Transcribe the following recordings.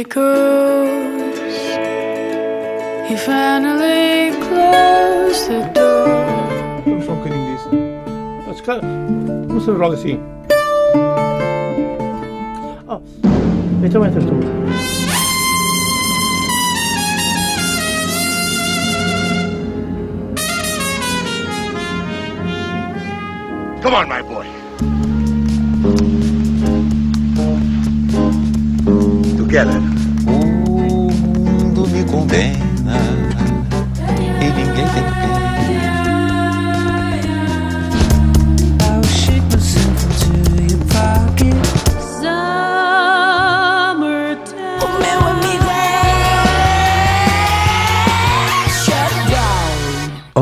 echoes. He finally closed the door. I'm fucking in this. That's kind of. What's the wrong scene? Oh, it's a winter tour. Come on, my boy. Together.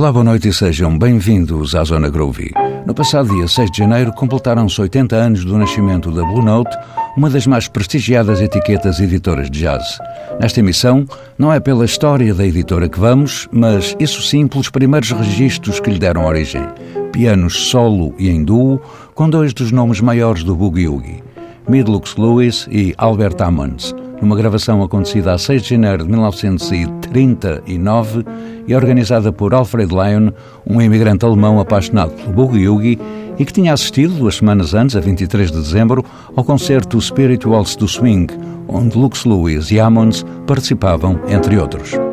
Olá, boa noite e sejam bem-vindos à Zona Groovy. No passado dia 6 de janeiro completaram-se 80 anos do nascimento da Blue Note, uma das mais prestigiadas etiquetas editoras de jazz. Nesta emissão, não é pela história da editora que vamos, mas isso sim pelos primeiros registros que lhe deram origem. Pianos solo e em duo, com dois dos nomes maiores do Boogie Woogie. Midlux Lewis e Albert Ammons, numa gravação acontecida a 6 de janeiro de 1939 e organizada por Alfred Lyon, um imigrante alemão apaixonado pelo boogie woogie e que tinha assistido duas semanas antes, a 23 de dezembro, ao concerto Spirituals do Swing, onde Lux Lewis e Ammons participavam, entre outros.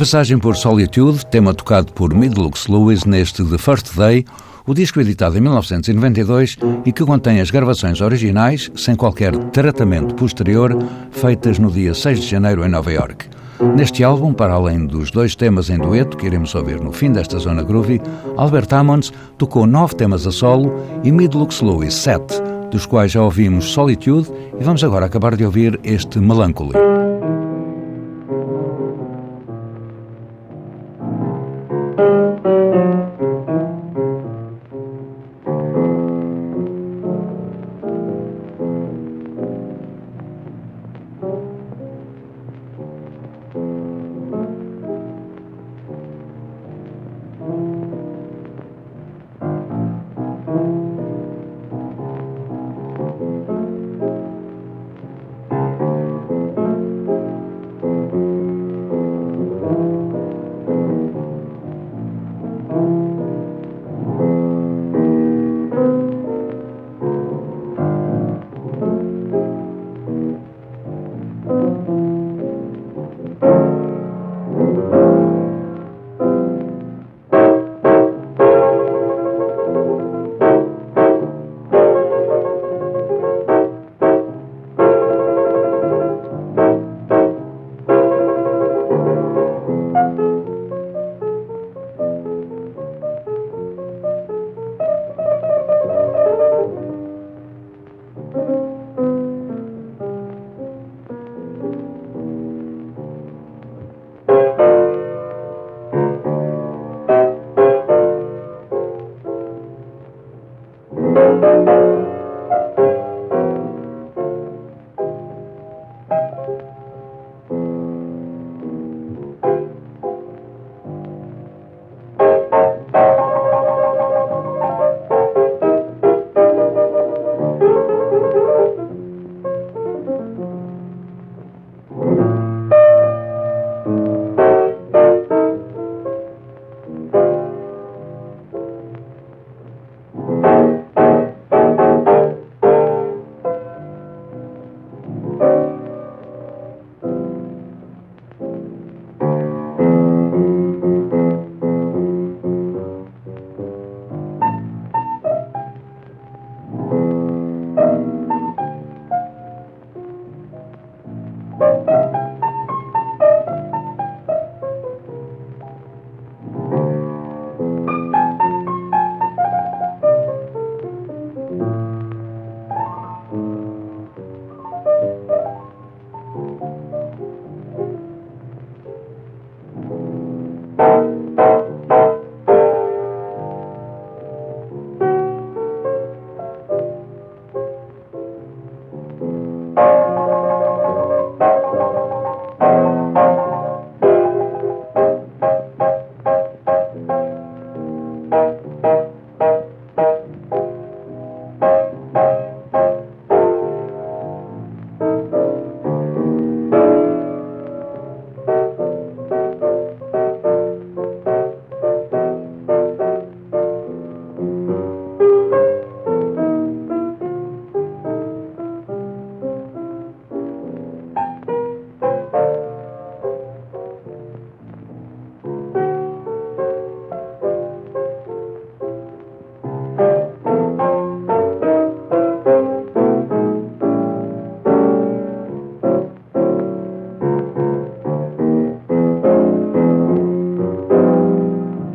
Passagem por Solitude, tema tocado por Midlux Lewis neste The First Day, o disco editado em 1992 e que contém as gravações originais, sem qualquer tratamento posterior, feitas no dia 6 de janeiro em Nova York. Neste álbum, para além dos dois temas em dueto que iremos ouvir no fim desta zona groovy, Albert Hammond tocou nove temas a solo e Midlux Lewis sete, dos quais já ouvimos Solitude e vamos agora acabar de ouvir este Melancholy.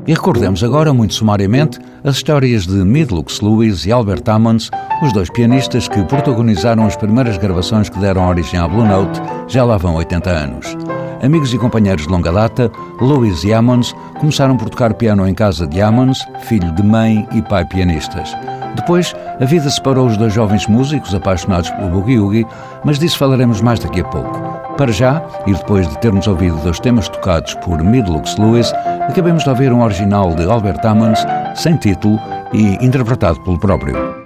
E recordemos agora, muito sumariamente, as histórias de Midlux Lewis e Albert Ammons, os dois pianistas que protagonizaram as primeiras gravações que deram origem à Blue Note, já lá vão 80 anos. Amigos e companheiros de longa data, Lewis e Ammons começaram por tocar piano em casa de Ammons, filho de mãe e pai pianistas. Depois, a vida separou os dois jovens músicos apaixonados pelo boogie-woogie, mas disso falaremos mais daqui a pouco. Para já, e depois de termos ouvido dois temas tocados por Midlux Lewis, acabemos de ouvir um original de Albert Ammons, sem título e interpretado pelo próprio.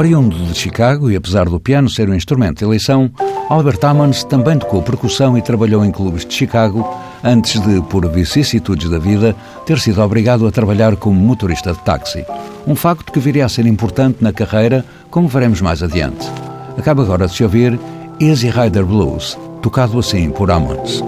Oriundo de Chicago e apesar do piano ser um instrumento de eleição, Albert Ammons também tocou percussão e trabalhou em clubes de Chicago antes de, por vicissitudes da vida, ter sido obrigado a trabalhar como motorista de táxi. Um facto que viria a ser importante na carreira, como veremos mais adiante. Acaba agora de se ouvir Easy Rider Blues, tocado assim por Ammons.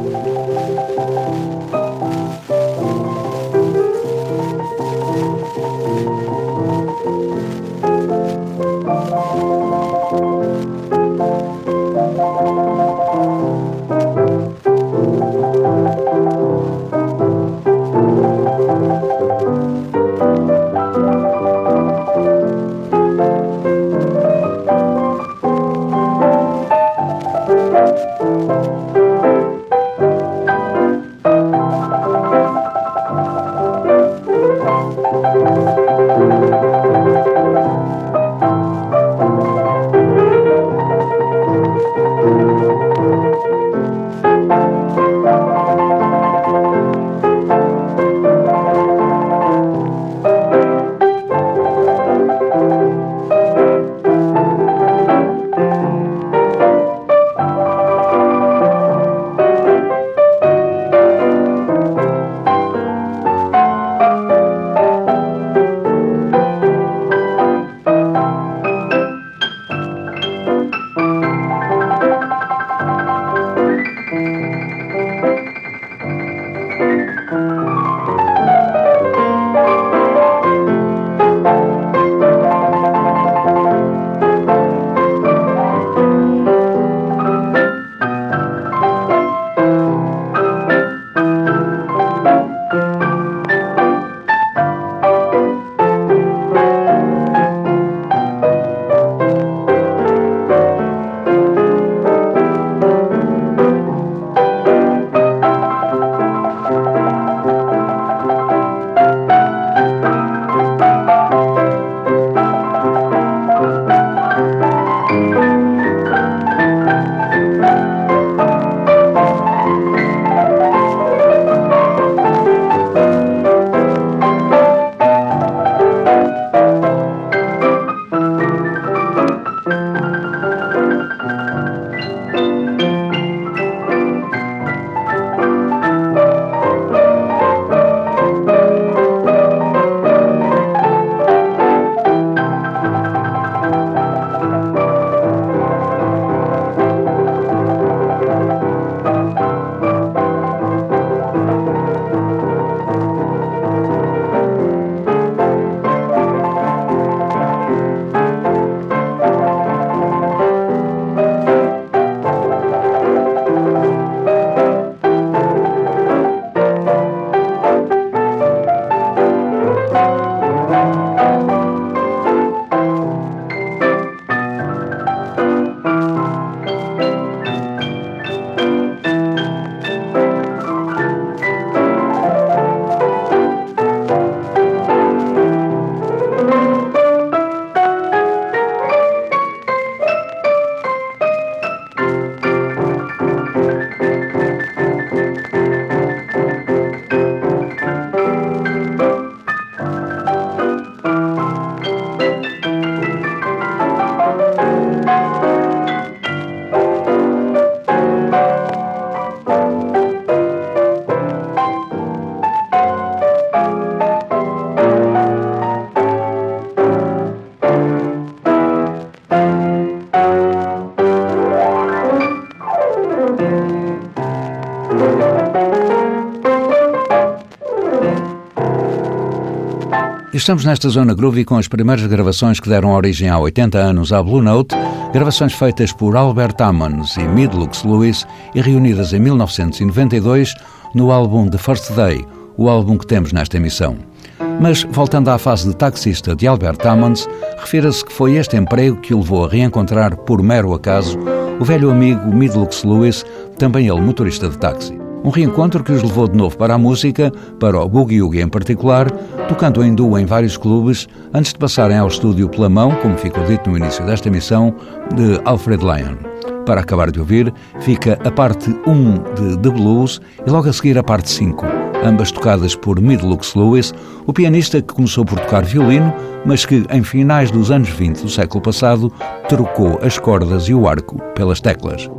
Estamos nesta zona groovy com as primeiras gravações que deram origem há 80 anos à Blue Note, gravações feitas por Albert Ammons e Midlux Lewis e reunidas em 1992 no álbum The First Day, o álbum que temos nesta emissão. Mas, voltando à fase de taxista de Albert Ammons, refira-se que foi este emprego que o levou a reencontrar, por mero acaso, o velho amigo Midlux Lewis, também ele motorista de táxi. Um reencontro que os levou de novo para a música, para o boogie-woogie em particular, tocando em duo em vários clubes, antes de passarem ao estúdio pela mão, como ficou dito no início desta emissão, de Alfred Lyon. Para acabar de ouvir, fica a parte 1 de The Blues e logo a seguir a parte 5, ambas tocadas por Midlux Lewis, o pianista que começou por tocar violino, mas que, em finais dos anos 20 do século passado, trocou as cordas e o arco pelas teclas.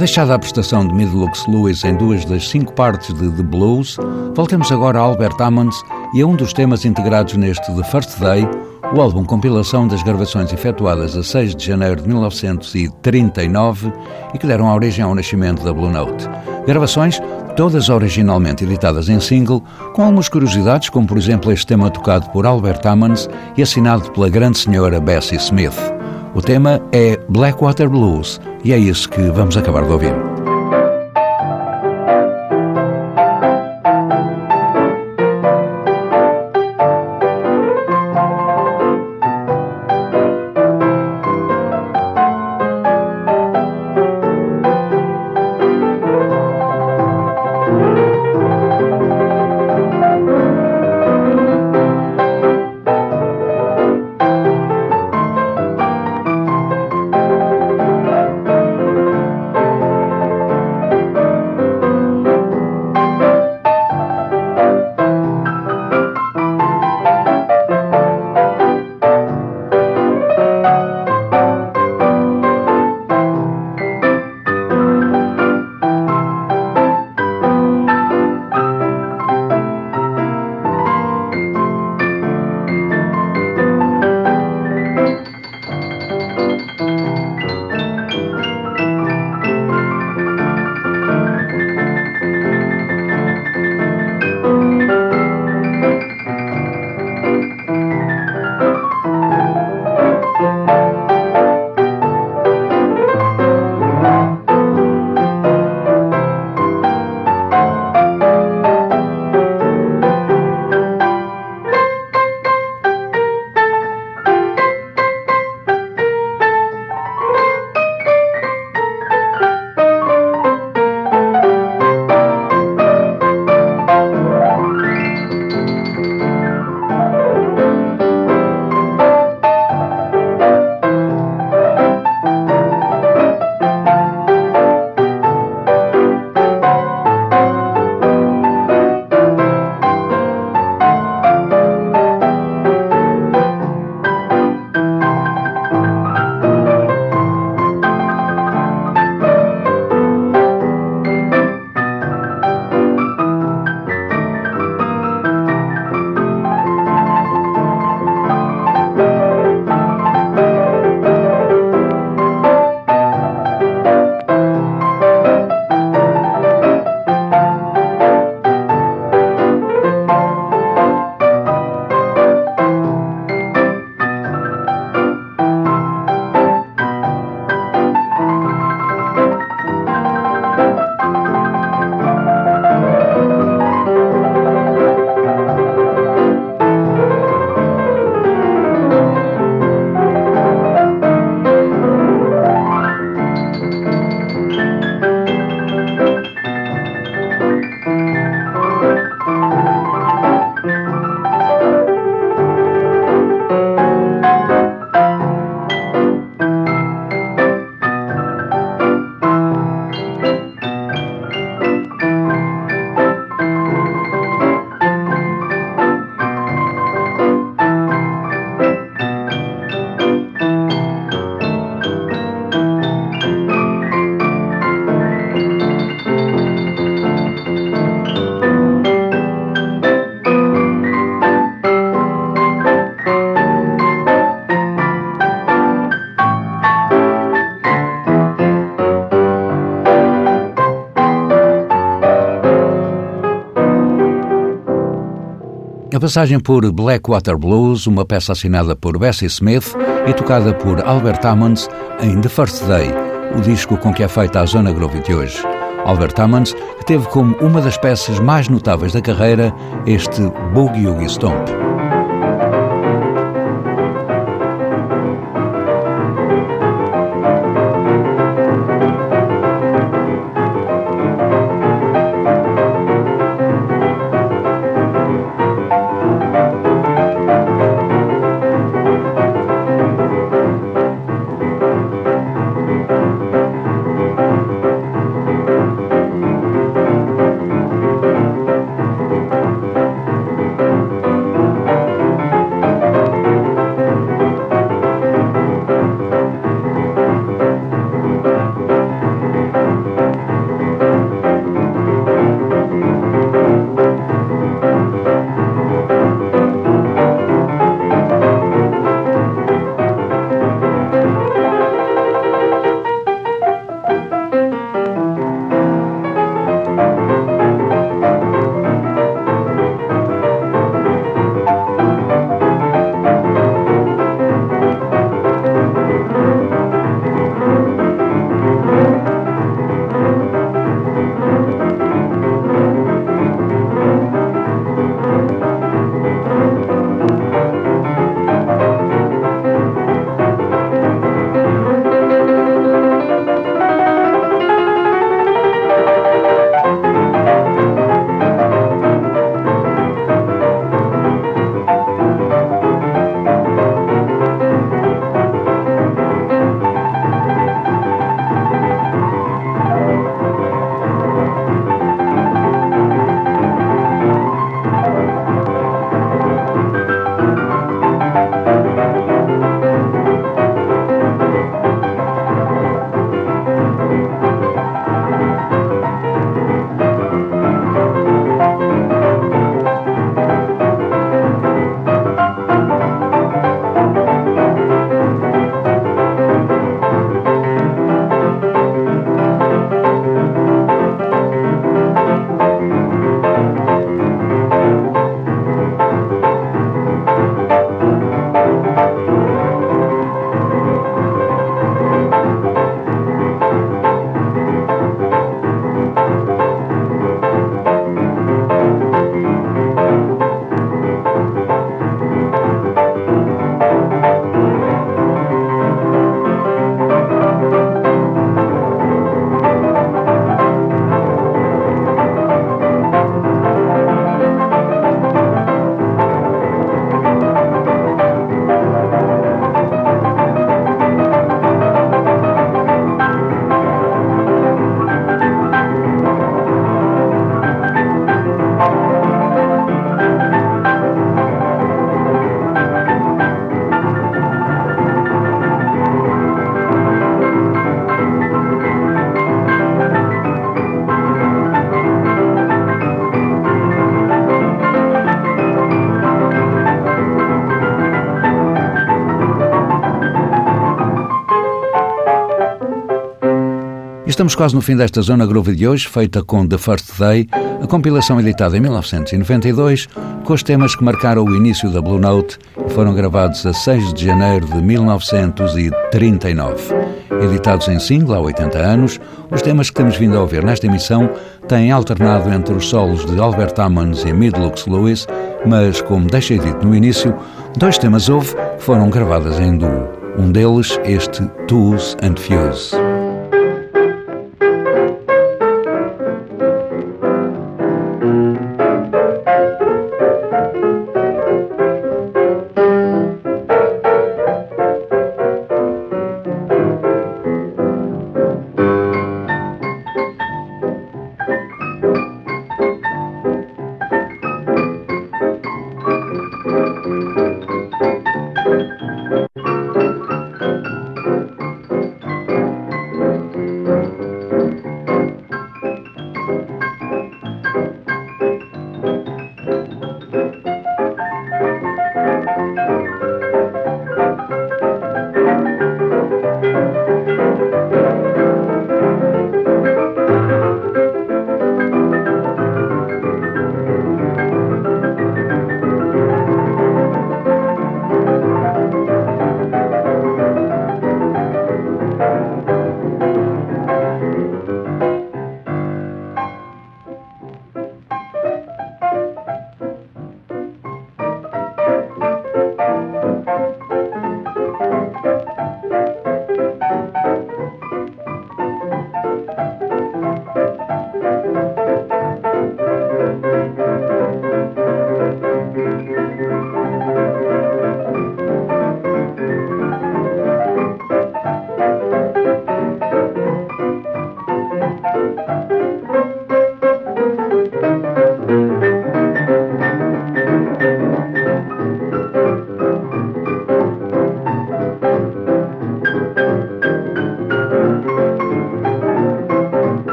Deixada a prestação de Midlux Lewis em duas das cinco partes de The Blues, voltemos agora a Albert Hammond e a um dos temas integrados neste The First Day, o álbum compilação das gravações efetuadas a 6 de janeiro de 1939 e que deram origem ao nascimento da Blue Note. Gravações todas originalmente editadas em single, com algumas curiosidades, como por exemplo este tema tocado por Albert Hammond e assinado pela grande senhora Bessie Smith. O tema é Blackwater Blues e é isso que vamos acabar de ouvir. A passagem por Blackwater Blues, uma peça assinada por Bessie Smith e tocada por Albert Hammond em The First Day, o disco com que é feita a Zona Groove de hoje. Albert Hammond, que teve como uma das peças mais notáveis da carreira este Boogie Woogie Stomp. Estamos quase no fim desta Zona Groove de hoje, feita com The First Day, a compilação editada em 1992, com os temas que marcaram o início da Blue Note e foram gravados a 6 de janeiro de 1939. Editados em single há 80 anos, os temas que temos vindo a ouvir nesta emissão têm alternado entre os solos de Albert Hammond e Midlux Lewis, mas, como deixei dito no início, dois temas houve que foram gravadas em duo. Um deles, este Tools and Fuse.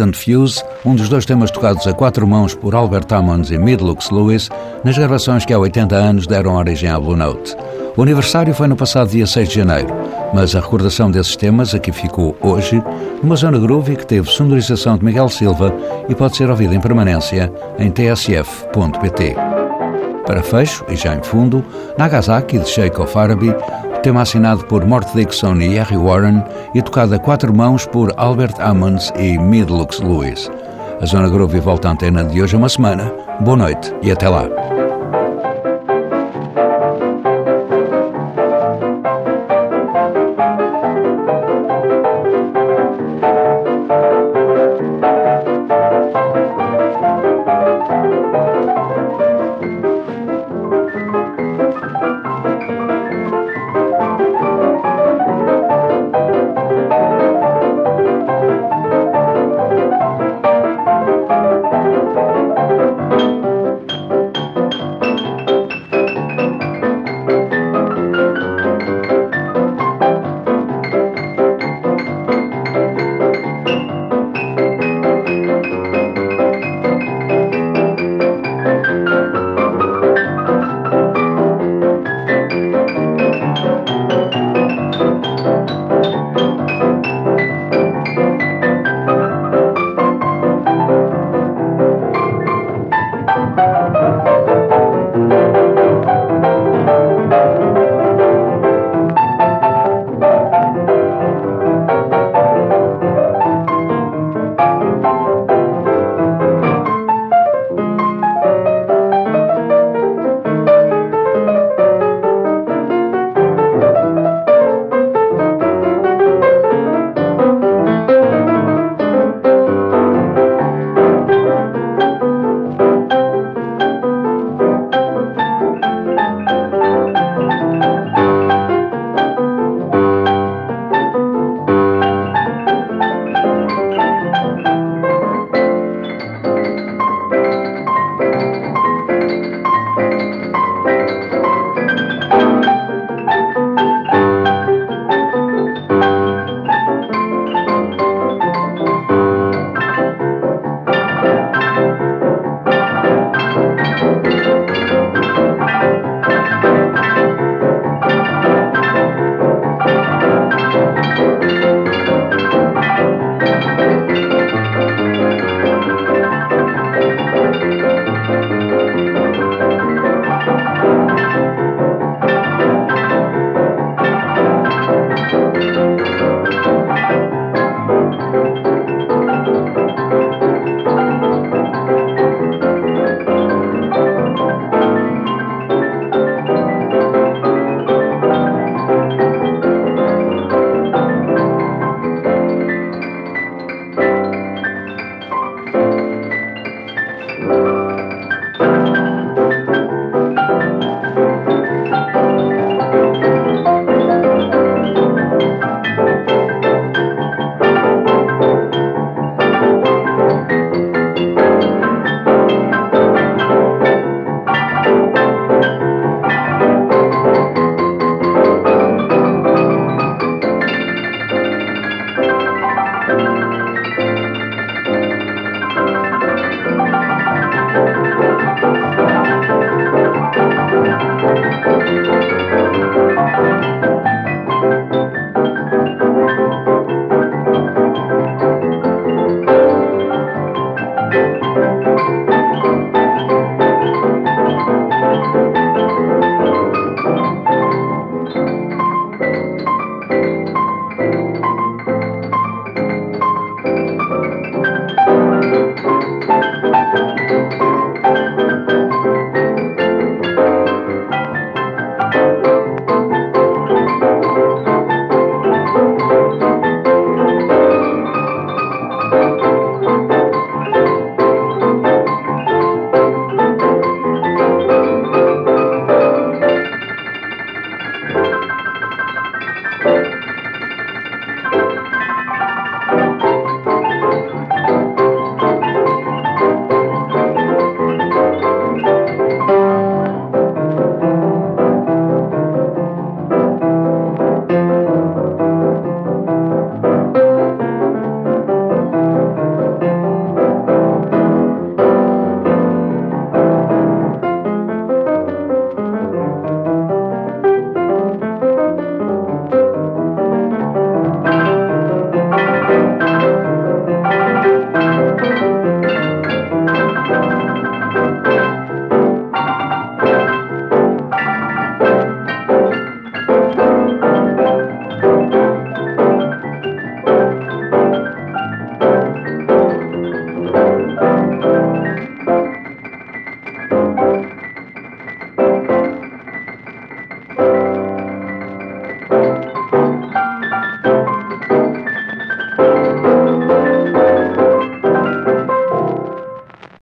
And Fuse, um dos dois temas tocados a quatro mãos por Albert Hammond e Midlux Lewis, nas gravações que há 80 anos deram origem à Blue Note. O aniversário foi no passado dia 6 de janeiro, mas a recordação desses temas aqui ficou hoje, numa zona groovy que teve sonorização de Miguel Silva e pode ser ouvida em permanência em tsf.pt. Para fecho, e já em fundo, Nagasaki de Sheikh of Arabi, tema assinado por Mort Dixon e Harry Warren e tocado a quatro mãos por Albert Ammons e Midlux Lewis. A Zona Groove volta à antena de hoje uma semana. Boa noite e até lá.